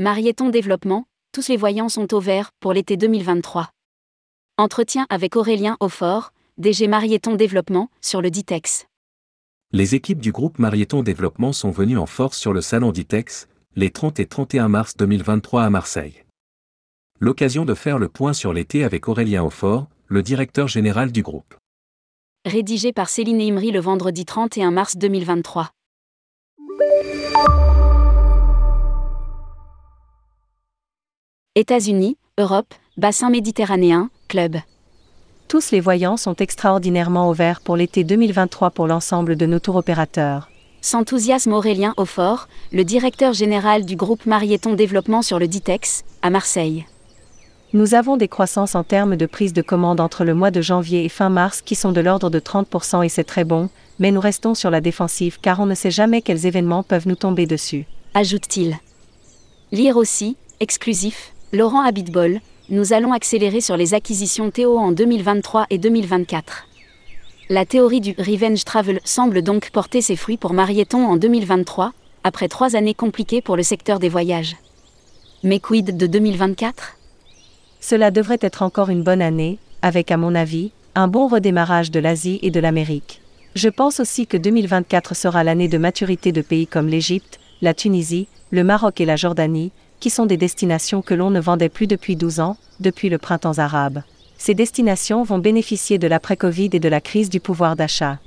Marieton Développement, tous les voyants sont au vert pour l'été 2023. Entretien avec Aurélien Aufort, DG Marieton Développement, sur le Ditex. Les équipes du groupe Marieton Développement sont venues en force sur le salon Ditex, les 30 et 31 mars 2023 à Marseille. L'occasion de faire le point sur l'été avec Aurélien Aufort, le directeur général du groupe. Rédigé par Céline Imri le vendredi 31 mars 2023. États-Unis, Europe, bassin méditerranéen, club. Tous les voyants sont extraordinairement ouverts pour l'été 2023 pour l'ensemble de nos tours opérateurs. S'enthousiasme Aurélien Aufort, le directeur général du groupe Marieton Développement sur le Ditex, à Marseille. Nous avons des croissances en termes de prise de commande entre le mois de janvier et fin mars qui sont de l'ordre de 30% et c'est très bon, mais nous restons sur la défensive car on ne sait jamais quels événements peuvent nous tomber dessus. Ajoute-t-il. Lire aussi, exclusif, Laurent Habitbol, nous allons accélérer sur les acquisitions Théo en 2023 et 2024. La théorie du revenge travel semble donc porter ses fruits pour Marieton en 2023, après trois années compliquées pour le secteur des voyages. Mais quid de 2024 Cela devrait être encore une bonne année, avec à mon avis, un bon redémarrage de l'Asie et de l'Amérique. Je pense aussi que 2024 sera l'année de maturité de pays comme l'Égypte, la Tunisie, le Maroc et la Jordanie, qui sont des destinations que l'on ne vendait plus depuis 12 ans, depuis le printemps arabe. Ces destinations vont bénéficier de l'après-Covid et de la crise du pouvoir d'achat.